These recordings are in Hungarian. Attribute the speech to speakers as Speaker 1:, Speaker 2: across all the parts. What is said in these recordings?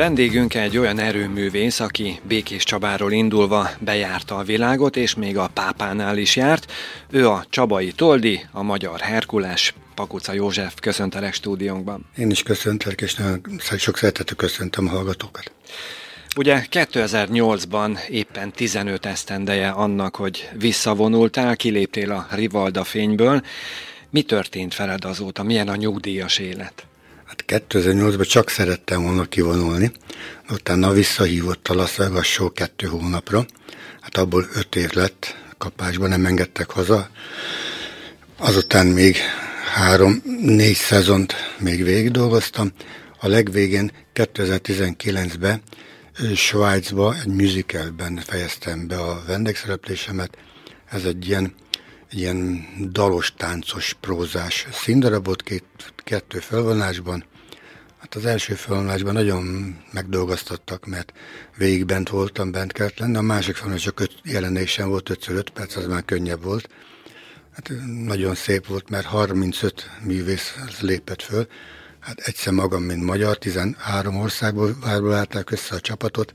Speaker 1: Vendégünk egy olyan erőművész, aki Békés Csabáról indulva bejárta a világot, és még a pápánál is járt. Ő a Csabai Toldi, a magyar Herkules, Pakuca József, köszöntelek stúdiónkban.
Speaker 2: Én is köszöntelek, és nagyon sok szeretetű köszöntöm a hallgatókat.
Speaker 1: Ugye 2008-ban éppen 15 esztendeje annak, hogy visszavonultál, kiléptél a Rivalda fényből. Mi történt veled azóta? Milyen a nyugdíjas élet?
Speaker 2: Hát 2008-ban csak szerettem volna kivonulni, utána visszahívott a Las Vegas show kettő hónapra, hát abból öt év lett, kapásban nem engedtek haza. Azután még három-négy szezont még végig dolgoztam. A legvégén 2019-ben Svájcba egy musicalben fejeztem be a vendégszereplésemet. Ez egy ilyen, ilyen dalos, táncos, prózás színdarabot két, kettő felvonásban. Hát az első felvonásban nagyon megdolgoztattak, mert végig bent voltam, bent kellett lenni. A másik felvonás csak öt jelenésem volt, 5 perc, az már könnyebb volt. Hát nagyon szép volt, mert 35 művész lépett föl, Hát egyszer magam, mint magyar, 13 országból vállalták össze a csapatot,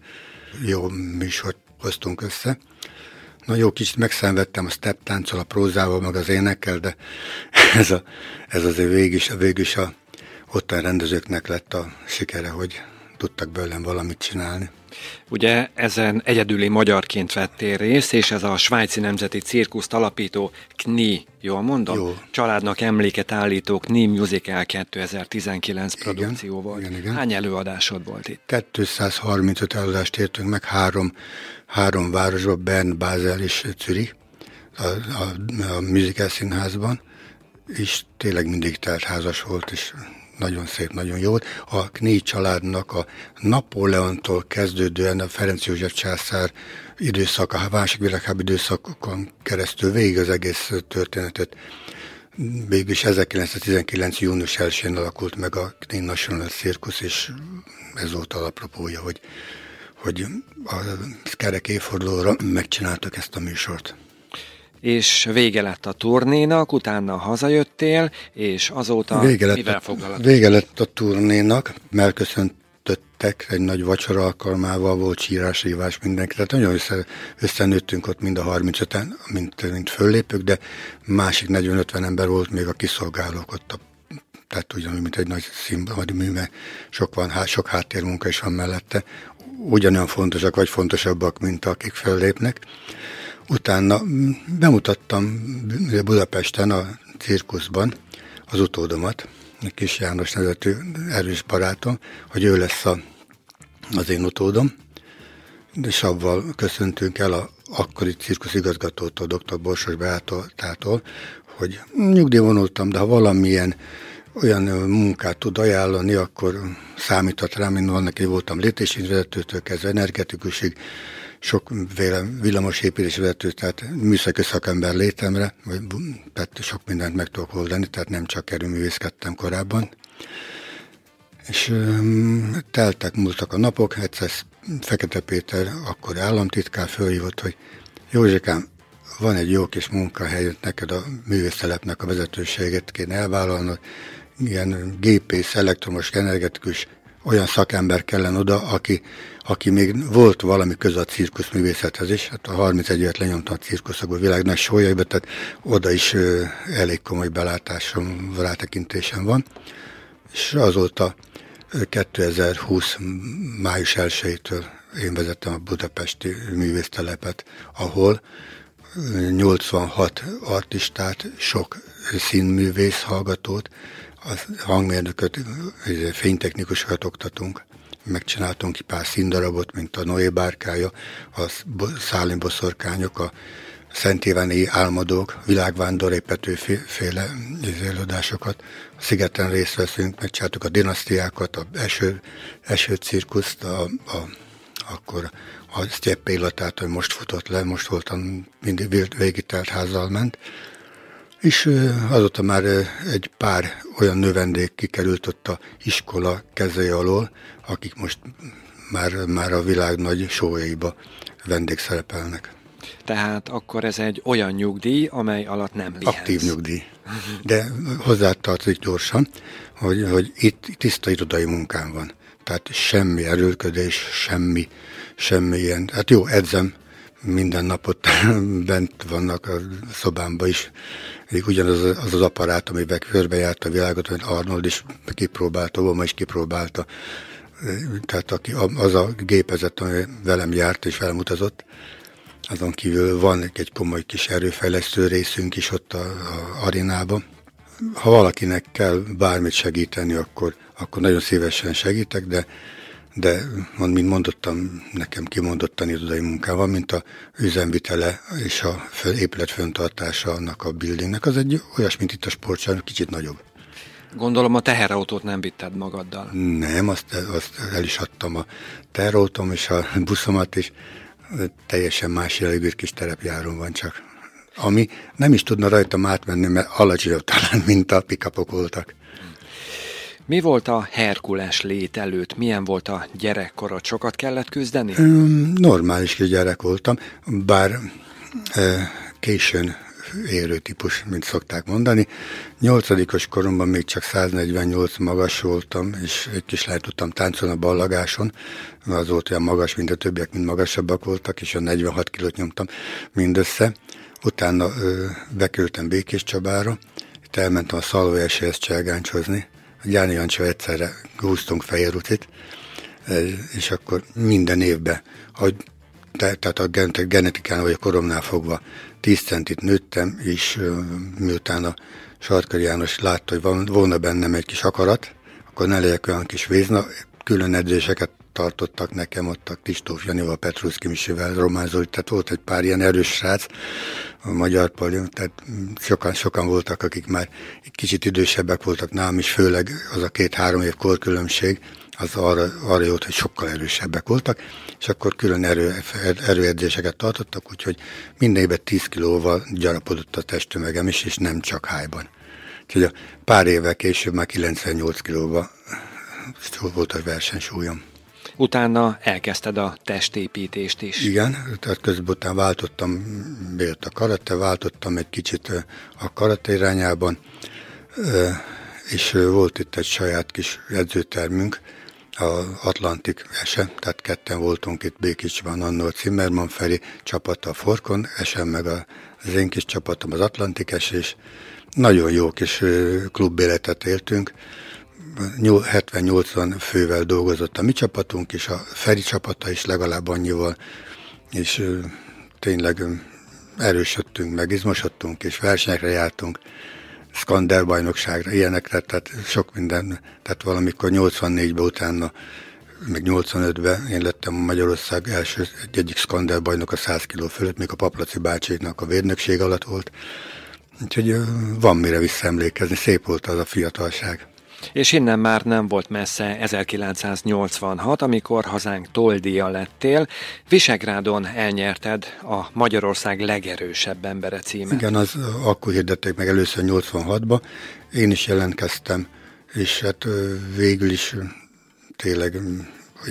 Speaker 2: jó műsort hoztunk össze. Na kicsit megszenvedtem a step tánccal, a prózával, meg az énekkel, de ez, a, ez azért végig is, végig is a ottan rendezőknek lett a sikere, hogy tudtak belőlem valamit csinálni.
Speaker 1: Ugye ezen egyedüli magyarként vettél részt, és ez a svájci nemzeti cirkuszt alapító KNI, jól mondom? Jó. Családnak emléket állító KNI Musical 2019 produkció volt. Igen, igen. Hány előadásod volt itt?
Speaker 2: 235 előadást értünk meg három, három városban, Bern, Basel és Zürich, a, a, a musical színházban, és tényleg mindig teltházas volt, és nagyon szép, nagyon jó. A Kné családnak a Napóleontól kezdődően a Ferenc József császár időszak, a másik világháború időszakokon keresztül végig az egész történetet Végülis 1919. június 1-én alakult meg a Kné National Circus, és ez volt alapropója, hogy, hogy a kerek évfordulóra megcsináltak ezt a műsort
Speaker 1: és vége lett a turnénak, utána hazajöttél, és azóta vége lett mivel foglalkoztál?
Speaker 2: Vége lett a turnénak, mert köszöntöttek egy nagy vacsora alkalmával, volt sírás, ívás, mindenki. Tehát nagyon össze, összenőttünk ott mind a 35-en, mint, mint föllépők, de másik 40-50 ember volt még a kiszolgálók ott a tehát ugyanúgy, mint egy nagy színpadi mű, mert sok, van, sok háttérmunka is van mellette, ugyanolyan fontosak, vagy fontosabbak, mint akik fellépnek. Utána bemutattam Budapesten a cirkuszban az utódomat, Kis János nevetű erős barátom, hogy ő lesz a, az én utódom, és avval köszöntünk el a akkori cirkusz igazgatótól, dr. Borsos Beától, hogy nyugdíjvonultam, de ha valamilyen olyan munkát tud ajánlani, akkor számíthat rám, mint vannak, én voltam lépésvezetőtől kezdve energetikusig, sok villamosépítés vezető, tehát műszaki szakember létemre, vagy, tehát sok mindent meg tudok oldani, tehát nem csak erőművészkedtem korábban. És teltek, múltak a napok, egyszer Fekete Péter, akkor államtitkár fölhívott, hogy Józsikám, van egy jó kis munkahely, neked a művészelepnek a vezetőséget kéne elvállalnod, ilyen gépész, elektromos, energetikus, olyan szakember kellene oda, aki aki még volt valami köze a cirkuszművészethez is, hát a 31 évet lenyomta a cirkuszokból világ nagy sójaiba, tehát oda is elég komoly belátásom, rátekintésem van. És azóta 2020. május 1-től én vezettem a budapesti művésztelepet, ahol 86 artistát, sok színművész hallgatót, a hangmérnököt, fénytechnikusokat oktatunk megcsináltunk ki pár színdarabot, mint a Noé bárkája, a Szálim boszorkányok, a Szent Iványi álmodók, világvándorépető féle előadásokat. A szigeten részt veszünk, megcsináltuk a dinasztiákat, a eső, eső cirkuszt, a, a, akkor a Sztyeppe illatát, hogy most futott le, most voltam, mindig végitelt házzal ment. És azóta már egy pár olyan növendék kikerült ott a iskola kezei alól, akik most már, már a világ nagy sójaiba vendégszerepelnek.
Speaker 1: Tehát akkor ez egy olyan nyugdíj, amely alatt nem lihetsz.
Speaker 2: Aktív nyugdíj. De hozzátartozik gyorsan, hogy, hogy itt tiszta irodai munkám van. tehát semmi erőlködés, semmi, semmi ilyen, hát jó, edzem, minden napot bent vannak a szobámba is. Ugyanaz az az aparát, amivel körbejárt a világot, hogy Arnold is kipróbálta, Obama is kipróbálta. Tehát aki, az a gépezet, ami velem járt és felmutatott, azon kívül van egy komoly kis erőfejlesztő részünk is ott a, a arénában. Ha valakinek kell bármit segíteni, akkor, akkor nagyon szívesen segítek, de de mint mondottam, nekem kimondottan irodai munkával, mint a üzemvitele és a épület föntartása annak a buildingnek, az egy olyas, mint itt a sportság, kicsit nagyobb.
Speaker 1: Gondolom a teherautót nem vitted magaddal.
Speaker 2: Nem, azt, azt el is adtam a teherautóm és a buszomat is. Teljesen más jellegű kis terepjáron van csak. Ami nem is tudna rajtam átmenni, mert alacsonyabb talán, mint a pikapok voltak.
Speaker 1: Mi volt a Herkules lét előtt? Milyen volt a gyerekkorod? Sokat kellett küzdeni?
Speaker 2: Normális gyerek voltam, bár későn érő típus, mint szokták mondani. Nyolcadikos koromban még csak 148 magas voltam, és egy kis lehet tudtam táncolni a ballagáson, az volt olyan magas, mint a többiek, mint magasabbak voltak, és a 46 kilót nyomtam mindössze. Utána ö, beküldtem Békés Csabára, itt elmentem a Szalvai cselgáncsozni, Gyáni Jancsa egyszerre húztunk fehér utit, és akkor minden évben, hogy te, tehát a genetikán vagy a koromnál fogva 10 centit nőttem, és miután a Sarkar János látta, hogy van, volna bennem egy kis akarat, akkor ne legyek olyan kis vézna, külön edzéseket tartottak nekem ott a Kristóf Janival, Petrusz Kimisivel, Román Zoli, tehát volt egy pár ilyen erős srác a magyar palion, tehát sokan, sokan voltak, akik már egy kicsit idősebbek voltak nálam is, főleg az a két-három év korkülönbség, az arra, arra jót, hogy sokkal erősebbek voltak, és akkor külön erő, erőedzéseket tartottak, úgyhogy minden évben 10 kilóval gyarapodott a testtömegem is, és nem csak hájban. Úgyhogy a pár évvel később már 98 kilóval volt a versenysúlyom.
Speaker 1: Utána elkezdted a testépítést is.
Speaker 2: Igen, tehát közben után váltottam, bért a karate, váltottam egy kicsit a karate irányában, és volt itt egy saját kis edzőtermünk, a Atlantik ese, tehát ketten voltunk itt Békicsban, annól Zimmermann Feri csapata a Forkon, esem meg az én kis csapatom az Atlantik es, és nagyon jó kis klubéletet éltünk, 70-80 fővel dolgozott a mi csapatunk, és a Feri csapata is legalább annyival, és tényleg erősödtünk, meg izmosodtunk, és versenyekre jártunk, Skander bajnokságra, ilyenekre, tehát sok minden, tehát valamikor 84-ben utána, meg 85-ben én lettem Magyarország első egy egyik Skander bajnok a 100 kiló fölött, még a Paplaci bácséknak a védnökség alatt volt. Úgyhogy van mire visszaemlékezni, szép volt az a fiatalság.
Speaker 1: És innen már nem volt messze 1986, amikor hazánk toldia lettél. Visegrádon elnyerted a Magyarország legerősebb embere címet.
Speaker 2: Igen, az akkor hirdették meg először 86-ba. Én is jelentkeztem, és hát végül is tényleg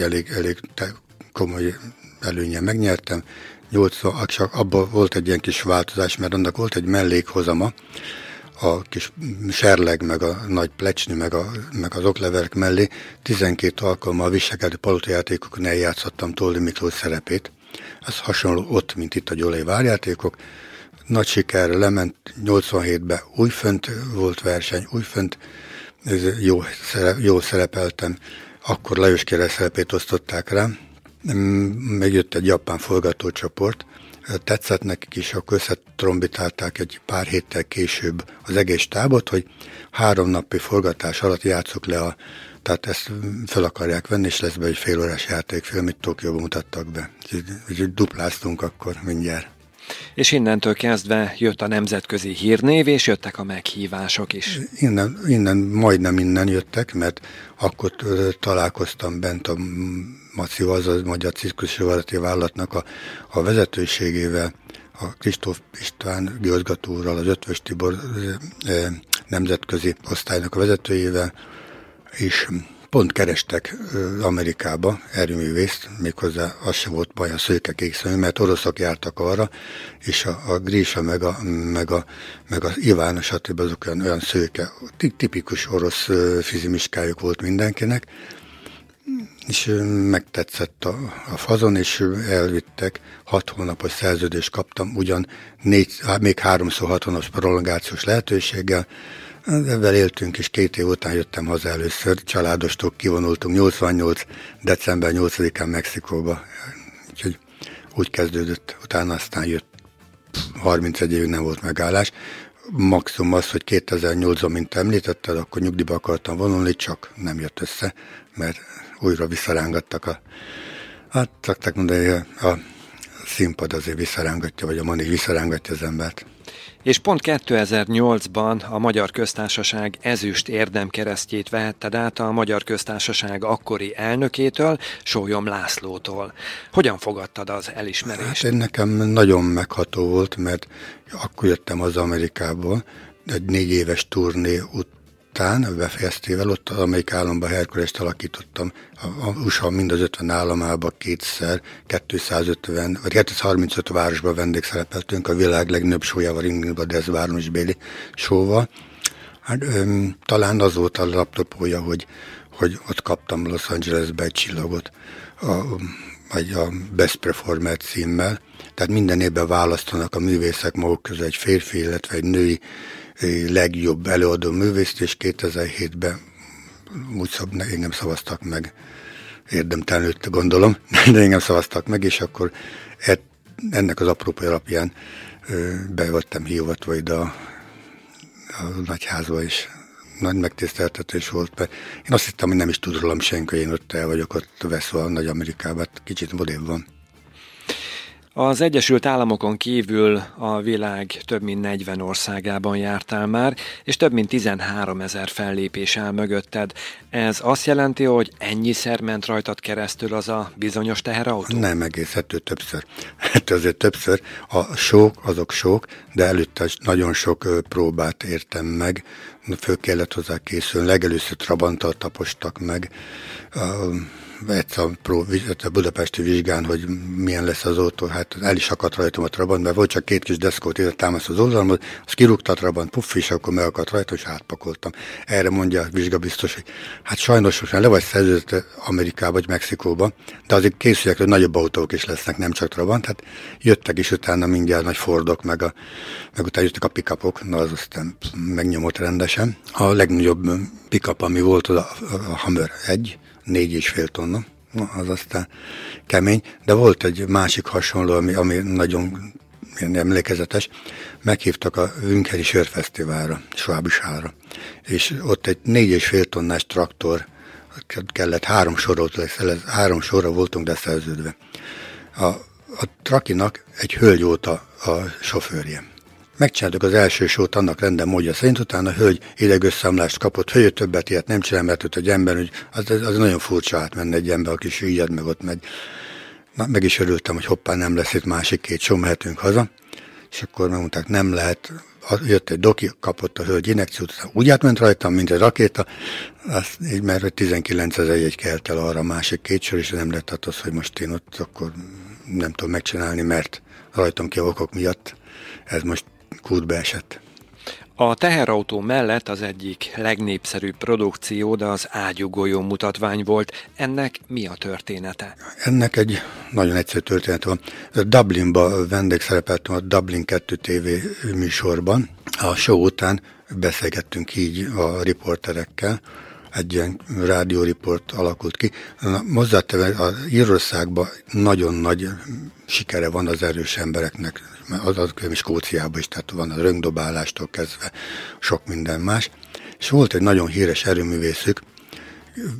Speaker 2: elég, elég komoly előnye megnyertem. 80, csak abban volt egy ilyen kis változás, mert annak volt egy mellékhozama, a kis serleg, meg a nagy plecsni, meg, a, meg az okleverek mellé 12 alkalommal viselkedő palotajátékokon eljátszottam Toldi Miklós szerepét. Ez hasonló ott, mint itt a Gyolai várjátékok. Nagy sikerre lement 87-ben újfönt volt verseny, újfönt jó, szerep, jó szerepeltem. Akkor Lajos Kérez szerepét osztották rám. Megjött egy japán forgatócsoport, tetszett nekik is, akkor összetrombitálták egy pár héttel később az egész tábot, hogy három napi forgatás alatt játszok le a tehát ezt fel akarják venni, és lesz be egy félórás játékfilm, amit Tokióban mutattak be. Úgyhogy dupláztunk akkor mindjárt.
Speaker 1: És innentől kezdve jött a nemzetközi hírnév, és jöttek a meghívások is.
Speaker 2: Innen, innen majdnem innen jöttek, mert akkor találkoztam bent a Mació, az a Magyar Cirkuszsivarati Vállalatnak a, a vezetőségével, a Kristóf István igazgatóral, az Ötvös Tibor nemzetközi osztálynak a vezetőjével, és pont kerestek Amerikába erőművészt, méghozzá az sem volt baj a szőke kékszemű, mert oroszok jártak arra, és a, a Grisha meg a, meg a, meg a Iván, stb. azok olyan, olyan szőke, tipikus orosz fizimiskájuk volt mindenkinek, és megtetszett a, a fazon, és elvittek, hat hónapos szerződést kaptam, ugyan négy, még háromszor hat hónapos prolongációs lehetőséggel, ezzel éltünk, és két év után jöttem haza először, családostól kivonultunk 88. december 8-án Mexikóba, úgyhogy úgy kezdődött, utána aztán jött. 31 évig nem volt megállás. Maximum az, hogy 2008-ban, mint említetted, akkor nyugdíjba akartam vonulni, csak nem jött össze, mert újra visszarángattak a, hát szokták mondani, a színpad azért visszarángatja, vagy a manik visszarángatja az embert.
Speaker 1: És pont 2008-ban a Magyar Köztársaság ezüst érdemkeresztjét vehetted át a Magyar Köztársaság akkori elnökétől, Sólyom Lászlótól. Hogyan fogadtad az elismerést? Hát
Speaker 2: én nekem nagyon megható volt, mert akkor jöttem az Amerikából, egy négy éves turné ut- után, befejeztével, ott az amerikai államban Herkulest alakítottam. A, a USA mind az 50 államába kétszer, 250, vagy 235 városban vendégszerepeltünk a világ legnagyobb sójával, Ingridba Dez Béli sóval. Hát, öm, talán az volt a laptopója, hogy, hogy ott kaptam Los Angelesbe egy csillagot, a, vagy a Best Performer címmel. Tehát minden évben választanak a művészek maguk közül egy férfi, illetve egy női legjobb előadó művészt, és 2007-ben úgy szab, engem szavaztak meg, érdemtelenült gondolom, de engem szavaztak meg, és akkor e, ennek az aprópai alapján be voltam hívatva ide a, a nagyházba, és nagy megtiszteltetés volt. Mert én azt hittem, hogy nem is tud rólam senki, én ott el vagyok ott veszve a Nagy Amerikában, hát kicsit modébb van.
Speaker 1: Az Egyesült Államokon kívül a világ több mint 40 országában jártál már, és több mint 13 ezer fellépés áll mögötted. Ez azt jelenti, hogy ennyiszer ment rajtad keresztül az a bizonyos teherautó?
Speaker 2: Nem egész, többször. Hát azért többször. A sok, azok sok, de előtte nagyon sok próbát értem meg, föl kellett hozzá készülni. Legelőször Trabanttal tapostak meg, egyszer a budapesti vizsgán, hogy milyen lesz az autó, hát el is akadt rajtam a Trabant, mert volt csak két kis deszkót ide támaszt az oldalon, az kirúgta a Trabant, puff, és akkor megakadt rajta, és átpakoltam. Erre mondja a vizsgabiztos, hogy hát sajnos most már le vagy szerződött Amerikába vagy Mexikóba, de azért készüljek, hogy nagyobb autók is lesznek, nem csak Trabant, hát jöttek is utána mindjárt nagy Fordok, meg, a, meg utána jöttek a pikapok, na az aztán megnyomott rendesen. A legnagyobb pikap, ami volt, az a, a Hammer 1, négy és fél tonna, na, az aztán kemény, de volt egy másik hasonló, ami, ami nagyon emlékezetes, meghívtak a Ünkeri Sörfesztiválra, Svábisára, és ott egy négy és fél tonnás traktor kellett, három sorot, három sorra voltunk de szerződve. A, a trakinak egy hölgy volt a, a sofőrje. Megcsináltuk az első sót annak renden módja szerint, utána a hölgy idegösszámlást kapott, hölgy többet ilyet nem csinál, mert ott egy ember, hogy az, az nagyon furcsa átmenne egy ember, aki süllyed meg ott megy. Na, meg is örültem, hogy hoppá, nem lesz itt másik két só, mehetünk haza. És akkor megmondták, nem lehet, jött egy doki, kapott a hölgy inekciót, úgy átment rajtam, mint egy rakéta, azt így, mert 19 ezer egy kelt el arra a másik két sor, és nem lett az, hogy most én ott akkor nem tudom megcsinálni, mert rajtam ki okok miatt ez most kútbe esett.
Speaker 1: A teherautó mellett az egyik legnépszerűbb produkció, de az ágyugolyó mutatvány volt. Ennek mi a története?
Speaker 2: Ennek egy nagyon egyszerű történet van. Dublinba vendégszerepeltem a Dublin 2 TV műsorban. A show után beszélgettünk így a riporterekkel, egy ilyen rádióriport alakult ki. Hozzáteve az Írországban nagyon nagy sikere van az erős embereknek, az, az Skóciában is, tehát van a röngdobálástól kezdve sok minden más. És volt egy nagyon híres erőművészük,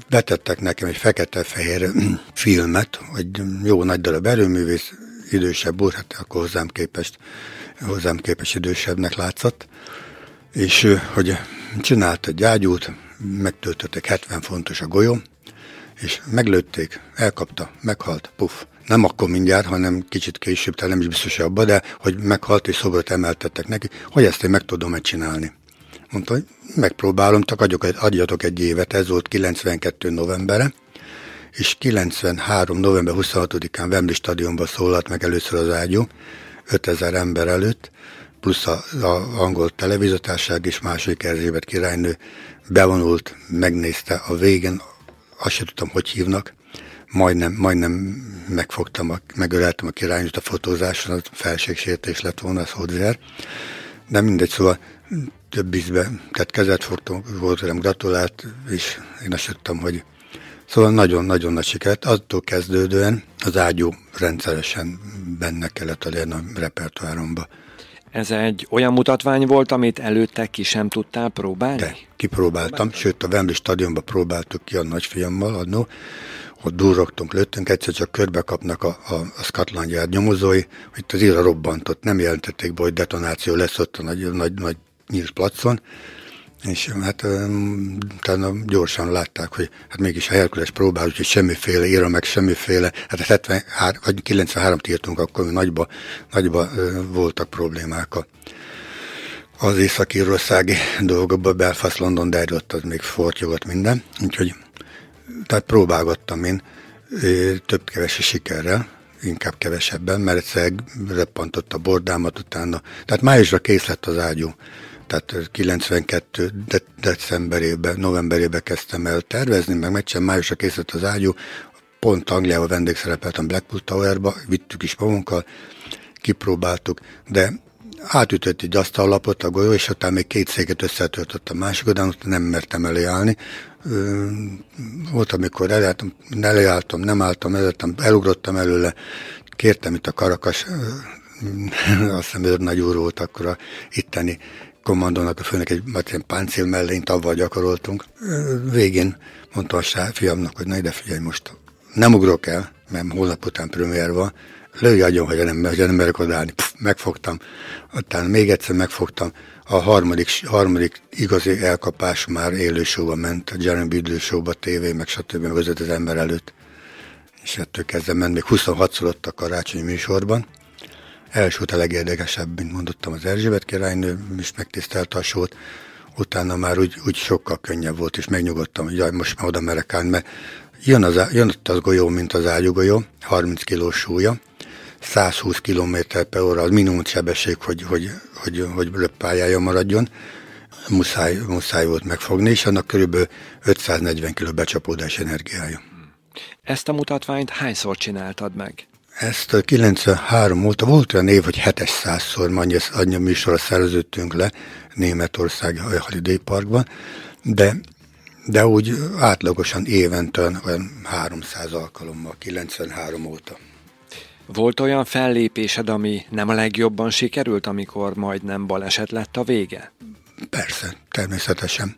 Speaker 2: betettek nekem egy fekete-fehér filmet, hogy jó nagy darab erőművész, idősebb úr, hát akkor hozzám képest, hozzám képest idősebbnek látszott, és hogy csinált egy ágyút, megtöltöttek 70 fontos a golyó, és meglőtték, elkapta, meghalt, puff. Nem akkor mindjárt, hanem kicsit később, tehát nem is biztos abba, de hogy meghalt és szobrot emeltettek neki, hogy ezt én meg tudom csinálni. Mondta, hogy megpróbálom, csak adjuk, adjatok egy évet, ez volt 92. novembere, és 93. november 26-án Wembley stadionban szólalt meg először az ágyú, 5000 ember előtt, plusz a, a angol televíziótárság és második Erzsébet királynő bevonult, megnézte a végén, azt sem tudtam, hogy hívnak. Majdnem, majdnem megfogtam, a, megöleltem a királynőt a fotózáson, az felségsértés lett volna, az hozzá. De mindegy, szóval több ízbe, tehát kezet fogtam, volt velem gratulált, és én azt tudtam, hogy Szóval nagyon-nagyon nagy sikert. Attól kezdődően az ágyú rendszeresen benne kellett elérni a repertoáromba.
Speaker 1: Ez egy olyan mutatvány volt, amit előtte ki sem tudtál próbálni? De,
Speaker 2: kipróbáltam, sőt a Wembley stadionba próbáltuk ki a nagyfiammal annó, ott durrogtunk, lőttünk, egyszer csak körbe kapnak a, a, a Scotland Yard nyomozói, hogy az ira robbantott, nem jelentették be, hogy detonáció lesz ott a nagy, nagy, nagy nyílt placon, és hát utána gyorsan látták, hogy hát mégis a Herkules próbál, úgyhogy semmiféle íra, meg semmiféle, hát 73, vagy 93-t írtunk, akkor nagyba, nagyba voltak problémák a, az észak-írországi dolgokban, Belfast, London, de ott az még fortyogott minden, úgyhogy tehát próbálgattam én több kevesi sikerrel, inkább kevesebben, mert egyszer reppantott a bordámat utána. Tehát májusra kész lett az ágyú tehát 92 de- decemberében, novemberében kezdtem el tervezni, meg meccsen májusra készült az ágyú, pont Angliában vendégszerepeltem Blackpool Towerba, vittük is magunkkal, kipróbáltuk, de átütött egy asztallapot a golyó, és utána még két széket összetöltött a másik oldalon, nem mertem előállni. Volt, amikor elálltam, előálltam, nem álltam, előttem, elugrottam előle, kértem itt a karakas, azt hiszem, hogy nagy úr volt akkor a itteni kommandónak a főnek egy ilyen páncél mellényt avval gyakoroltunk. Végén mondta a fiamnak, hogy na ide figyelj most, nem ugrok el, mert holnap után premier van, lőj agyon, hogy nem, hogy nem merek odállni. Pff, megfogtam. Utána még egyszer megfogtam. A harmadik, harmadik igazi elkapás már élő ment, a Jeremy Bidlő showba, tévé, meg stb. meg az ember előtt. És ettől kezdve ment, még 26-szor ott a karácsonyi műsorban. Első a legérdekesebb, mint mondottam, az Erzsébet királynő is megtisztelte a sót, utána már úgy, úgy sokkal könnyebb volt, és megnyugodtam, hogy jaj, most már oda merek állni, mert jön, az, jön az golyó, mint az ágyúgolyó, 30 kilós súlya, 120 km per óra az minimum sebesség, hogy, hogy, hogy, hogy löppályája maradjon, muszáj, muszáj volt megfogni, és annak körülbelül 540 kg becsapódás energiája.
Speaker 1: Ezt a mutatványt hányszor csináltad meg?
Speaker 2: Ezt 93 óta volt olyan év, hogy 700-szor annyi, annyi műsorra szerződtünk le Németország Holiday Parkban, de, de úgy átlagosan évente olyan 300 alkalommal, 93 óta.
Speaker 1: Volt olyan fellépésed, ami nem a legjobban sikerült, amikor majdnem baleset lett a vége?
Speaker 2: Persze, természetesen.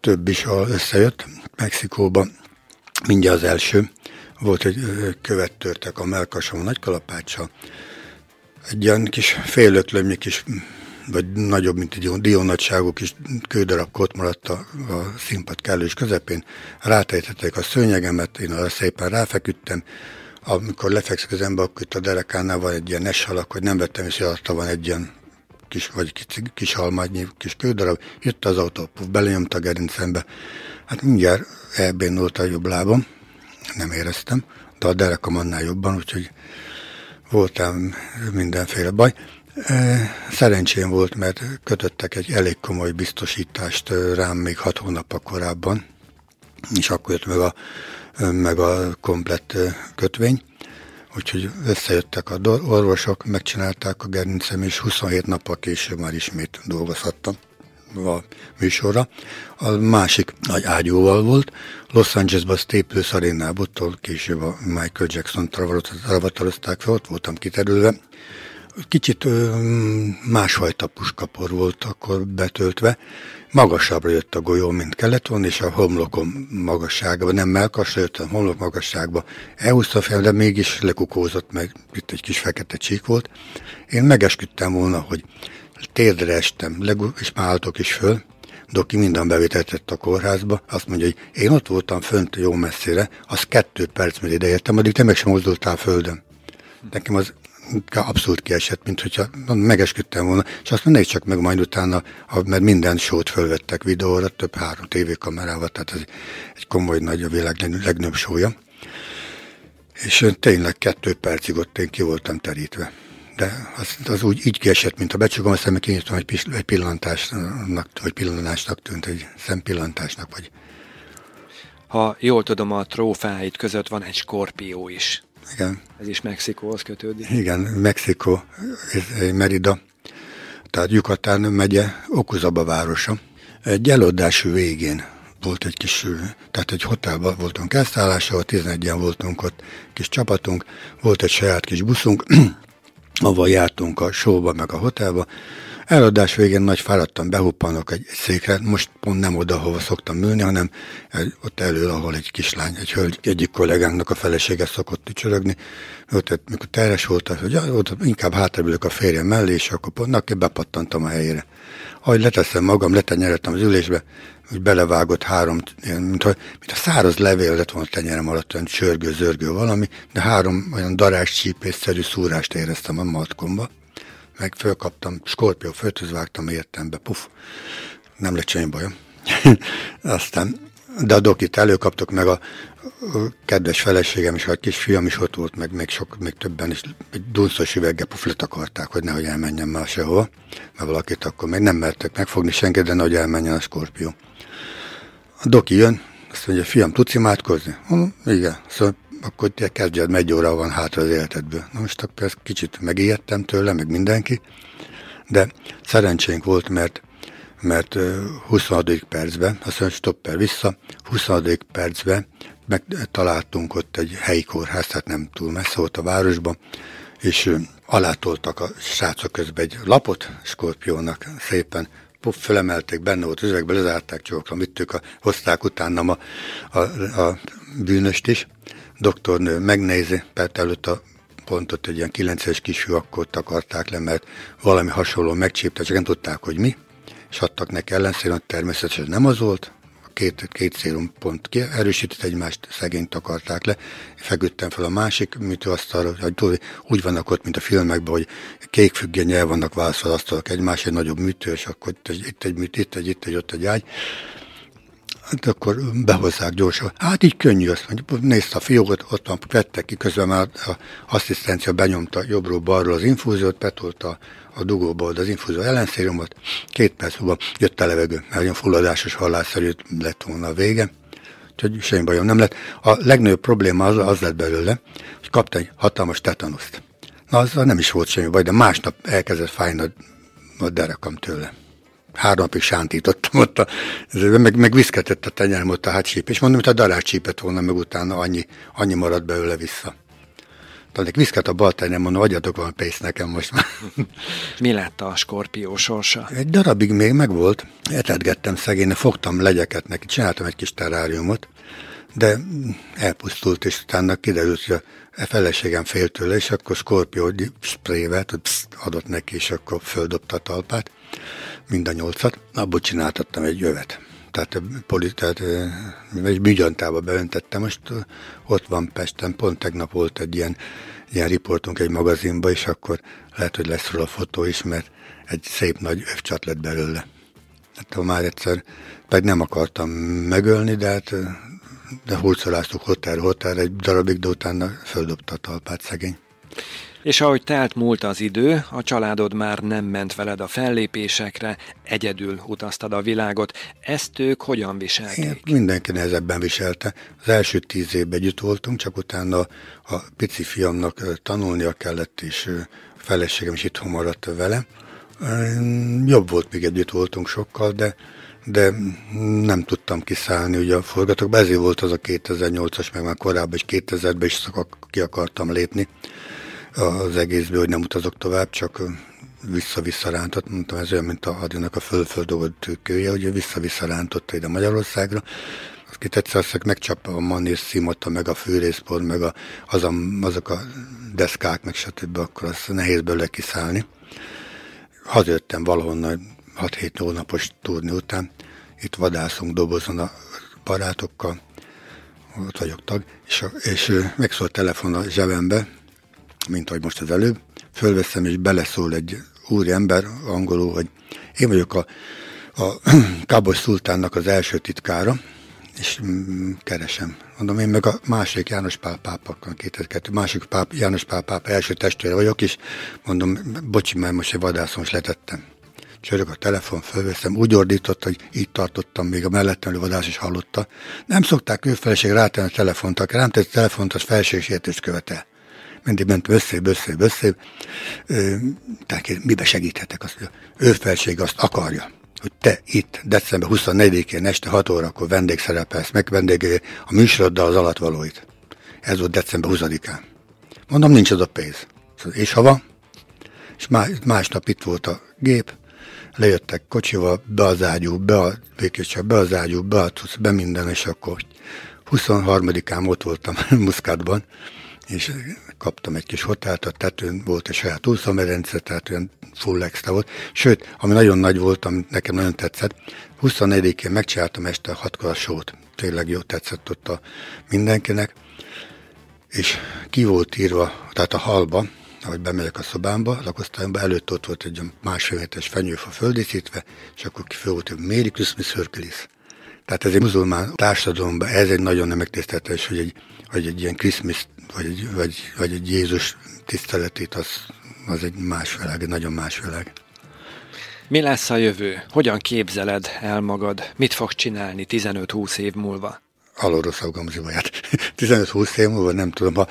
Speaker 2: Több is összejött Mexikóban. Mindjárt az első volt egy követ törtek a melkasom nagy kalapáccsal. Egy ilyen kis félötlömnyi kis, vagy nagyobb, mint egy diónagyságú kis kődarab kott maradt a, a színpad kellős közepén. Rátejtették a szőnyegemet, én arra szépen ráfeküdtem, amikor lefekszik az ember, akkor itt a derekánál van egy ilyen neshalak, hogy nem vettem, és alatta van egy ilyen kis, vagy kis, kis halmányi, kis kődarab, jött az autó, belenyomta a gerincembe. Hát mindjárt elbénult a jobb lábam, nem éreztem, de a derekam annál jobban, úgyhogy voltam mindenféle baj. Szerencsém volt, mert kötöttek egy elég komoly biztosítást rám még hat hónappal korábban, és akkor jött meg a, meg a komplett kötvény. Úgyhogy összejöttek a orvosok, megcsinálták a gerincem, és 27 nappal később már ismét dolgozhattam a műsorra. A másik nagy ágyúval volt. Los Angelesban a Staples Arénába, ott később a Michael Jackson ravatarozták fel, ott voltam kiterülve. Kicsit ö, másfajta puskapor volt akkor betöltve. Magasabbra jött a golyó, mint kellett volna, és a homlokom magasságban, nem melkasra jött, a homlok magasságba elhúzta fel, de mégis lekukózott meg, itt egy kis fekete csík volt. Én megesküdtem volna, hogy térdre estem, és már álltok is föl, Doki minden bevételt a kórházba, azt mondja, hogy én ott voltam fönt jó messzire, az kettő perc, mire ideértem, addig te meg sem mozdultál földön. Nekem az abszolút kiesett, mint hogyha megesküdtem volna, és azt mondja, csak meg majd utána, mert minden sót fölvettek videóra, több három tévékamerával, tehát ez egy komoly nagy a világ legnagyobb sója. És tényleg kettő percig ott én ki voltam terítve de az, az úgy így kiesett, mint a becsukom, aztán meg kinyitom egy, egy pillantásnak, vagy pillanásnak tűnt, egy szempillantásnak, vagy
Speaker 1: Ha jól tudom, a trófáid között van egy skorpió is.
Speaker 2: Igen.
Speaker 1: Ez is Mexikóhoz kötődik.
Speaker 2: Igen, Mexikó, Merida, tehát Yucatán megye, Okuzaba városa. Egy eladás végén volt egy kis, tehát egy hotelban voltunk elszállása, ahol 11-en voltunk ott, kis csapatunk, volt egy saját kis buszunk, ahol jártunk a showba, meg a hotelba. Eladás végén nagy fáradtam, behuppanok egy székre, most pont nem oda, hova szoktam ülni, hanem ott elő, ahol egy kislány, egy hölgy, egyik kollégánknak a felesége szokott ücsörögni. Ott, mikor teres volt, hogy ott inkább hátraülök a férjem mellé, és akkor pont, bepattantam a helyére. Ahogy leteszem magam, letenyertem az ülésbe, hogy belevágott három, mint, a, mint a száraz levél lett volna tenyerem alatt, olyan csörgő, zörgő valami, de három olyan darás csípésszerű szúrást éreztem a matkomba. Meg fölkaptam, skorpió földhöz vágtam, értem be, puf, nem lett semmi bajom. Aztán, de a dokit előkaptok, meg a, a kedves feleségem és a kisfiam is ott volt, meg még sok, még többen is egy dunszos üveggel puflet akarták, hogy nehogy elmenjen már sehova, mert valakit akkor még nem mertek megfogni senkit, de nehogy elmenjen a skorpió. A doki jön, azt mondja, fiam, tudsz imádkozni? Mondom, igen. Szóval akkor te kezdjed, egy óra van hátra az életedből. Na most akkor ezt kicsit megijedtem tőle, meg mindenki, de szerencsénk volt, mert mert 26. percben, azt mondja, stopper vissza, 26. percben megtaláltunk ott egy helyi kórház, tehát nem túl messze volt a városban, és alátoltak a srácok közben egy lapot, Skorpiónak szépen puff, fölemelték, benne volt üzvegbe, lezárták csókra, vittük, a, hozták utána a, a, a bűnöst is. Doktornő megnézi, mert előtt a pontot egy ilyen kilences kisfiú akkor takarták le, mert valami hasonló megcsípte, csak nem tudták, hogy mi, és adtak neki ellenszéron, természetesen nem az volt, két, két szélum pont ki, erősített egymást, szegényt akarták le. Feküdtem fel a másik műtőasztalra, hogy úgy vannak ott, mint a filmekben, hogy kék függény el vannak válaszol asztalok egymás, egy nagyobb műtő, és akkor itt egy, itt egy műtő, itt egy, itt egy, ott egy ágy. Hát akkor behozzák gyorsan. Hát így könnyű, azt mondja. Nézte a fiókot, ott van, vettek ki, közben már az asszisztencia benyomta jobbról-balról az infúziót, betolta a dugóba az infúzió ellenszérumot, két perc múlva jött a levegő, mert olyan fulladásos hallásszerű lett volna a vége, úgyhogy semmi bajom nem lett. A legnagyobb probléma az, az lett belőle, hogy kapta egy hatalmas tetanuszt. Na, az nem is volt semmi baj, de másnap elkezdett fájni a, a derekam tőle. Három napig sántítottam ott, a, meg, meg viszketett a tenyerem ott a hátsíp, és mondom, hogy a darás csípett volna, meg utána annyi, annyi maradt belőle vissza. Talán viszket a bal nem mondom, adjatok valami pénzt nekem most már.
Speaker 1: Mi lett a skorpió sorsa?
Speaker 2: Egy darabig még megvolt, etetgettem szegényre, fogtam legyeket neki, csináltam egy kis teráriumot, de elpusztult, és utána kiderült, hogy a feleségem fél tőle, és akkor skorpió sprével adott neki, és akkor földobta a talpát, mind a nyolcat. Abból csináltattam egy jövet tehát, poli, tehát egy műgyantába beöntettem. Most ott van Pesten, pont tegnap volt egy ilyen, ilyen riportunk egy magazinba, és akkor lehet, hogy lesz róla fotó is, mert egy szép nagy övcsat lett belőle. Hát ha már egyszer, pedig nem akartam megölni, de hát de hurcoláztuk hotel, hotel egy darabig, de utána földobta a talpát szegény.
Speaker 1: És ahogy telt múlt az idő, a családod már nem ment veled a fellépésekre, egyedül utaztad a világot. Ezt ők hogyan viselték? Én
Speaker 2: mindenki nehezebben viselte. Az első tíz évben együtt voltunk, csak utána a pici fiamnak tanulnia kellett, és a feleségem is itthon maradt vele. Jobb volt, még együtt voltunk sokkal, de de nem tudtam kiszállni ugye a forgatókba. Ezért volt az a 2008-as, meg már korábban is 2000-ben is ki akartam lépni az egészből, hogy nem utazok tovább, csak vissza-vissza rántott, mondtam, ez olyan, mint a hadinak a földföldolgott kője, hogy vissza-vissza rántotta ide Magyarországra. Akit egyszer azt megcsapta a manész szímotta, meg a fűrészpont, meg a, az a, azok a deszkák, meg stb., akkor az nehéz belőle kiszállni. Hazajöttem valahonnan 6-7 hónapos turni után, itt vadászunk dobozon a barátokkal, ott vagyok tag, és, és megszólt telefon a zsebembe, mint ahogy most az előbb, fölveszem és beleszól egy úri ember angolul, hogy én vagyok a, a Kábos Szultánnak az első titkára, és mm, keresem. Mondom, én meg a másik János Pál pápa, 2002, másik páp, János Pál pápa első testvére vagyok, és mondom, bocsi, mert most egy vadászon is letettem. Csörög a telefon, fölveszem, úgy ordított, hogy így tartottam, még a mellettem vadás is hallotta. Nem szokták ő feleség rátenni a telefont, aki rám tett a telefont, az felségsértést követel. Mindig ment összébb, összébb, összébb. Tehát mibe segíthetek? Azt, ő felség azt akarja hogy te itt december 24-én este 6 órakor vendégszerepelsz, meg vendég a műsoroddal az alatvalóit. Ez volt december 20-án. Mondom, nincs az a pénz. És ha van? És másnap itt volt a gép, lejöttek kocsival, be az ágyú, be a békésság, be az ágyú, be a tusz, be minden, és akkor 23-án ott voltam Muszkátban, és kaptam egy kis hotelt, a tetőn volt egy saját úszómedence, tehát olyan full extra volt. Sőt, ami nagyon nagy volt, ami nekem nagyon tetszett, 24-én megcsináltam este a hatkor a sót. Tényleg jó tetszett ott a mindenkinek. És ki volt írva, tehát a halba, ahogy bemegyek a szobámba, a lakosztályomba, előtt ott volt egy másfél méteres fenyőfa földíszítve, és akkor ki föl volt, hogy Méri Christmas Hercules. Tehát ez egy muzulmán társadalomban, ez egy nagyon nem hogy egy, hogy egy ilyen Christmas, vagy egy, vagy, vagy egy Jézus tiszteletét, az, az egy más világ, egy nagyon más világ.
Speaker 1: Mi lesz a jövő? Hogyan képzeled el magad? Mit fog csinálni 15-20 év múlva?
Speaker 2: Alulról szagom zivaját. 15-20 év múlva nem tudom, ha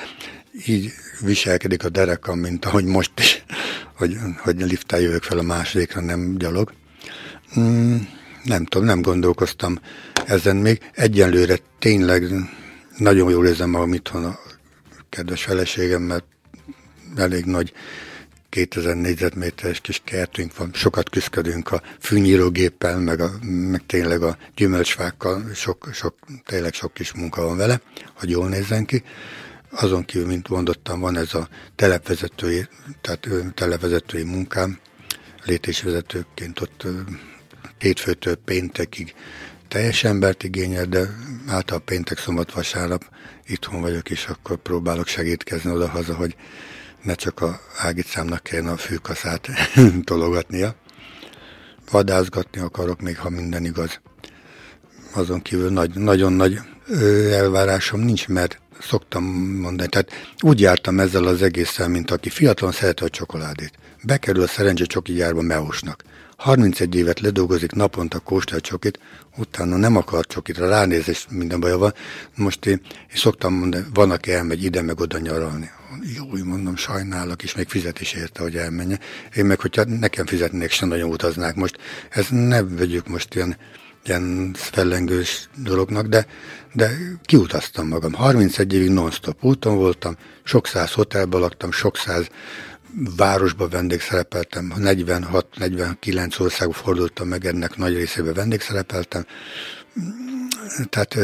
Speaker 2: így viselkedik a derekam, mint ahogy most is, hogy, hogy lifttel jövök fel a másodikra, nem gyalog. Mm, nem tudom, nem gondolkoztam ezen még. Egyenlőre tényleg nagyon jól érzem magam itthon a kedves feleségem, mert elég nagy 2000 négyzetméteres kis kertünk van, sokat küzdködünk a fűnyírógéppel, meg, a, meg tényleg a gyümölcsfákkal, sok, sok, tényleg sok kis munka van vele, hogy jól nézzen ki. Azon kívül, mint mondottam, van ez a telepvezetői, tehát telepvezetői munkám, létésvezetőként ott hétfőtől péntekig teljes embert igényel, de által péntek, szombat, vasárnap itthon vagyok, és akkor próbálok segítkezni oda-haza, hogy ne csak a ágicámnak kellene a fűkaszát tologatnia. Vadászgatni akarok, még ha minden igaz. Azon kívül nagy, nagyon nagy elvárásom nincs, mert szoktam mondani, tehát úgy jártam ezzel az egésszel, mint aki fiatalon szereti a csokoládét. Bekerül a szerencse csoki gyárba meósnak. 31 évet ledolgozik, naponta kóstol csokit, utána nem akar csokitra, ránéz, és minden baja van. Most én, én szoktam mondani, van, aki elmegy ide, meg oda nyaralni. Jó, mondom, sajnálok, és még fizet is érte, hogy elmenje. Én meg, hogyha nekem fizetnék, sem nagyon utaznák most. Ez ne vegyük most ilyen, ilyen fellengős dolognak, de, de kiutaztam magam. 31 évig non-stop úton voltam, sok száz hotelben laktam, sok száz városba vendégszerepeltem, 46-49 országba fordultam meg, ennek nagy részében vendégszerepeltem. Tehát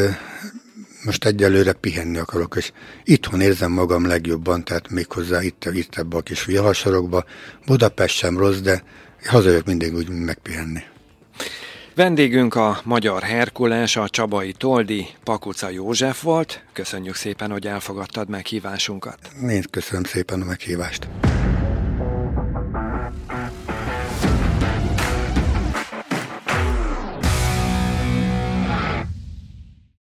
Speaker 2: most egyelőre pihenni akarok, és itthon érzem magam legjobban, tehát méghozzá itt, itt ebbe a kis viharsorokba. Budapest sem rossz, de hazajövök mindig úgy megpihenni.
Speaker 1: Vendégünk a magyar Herkules, a Csabai Toldi, Pakuca József volt. Köszönjük szépen, hogy elfogadtad meghívásunkat.
Speaker 2: Én köszönöm szépen a meghívást.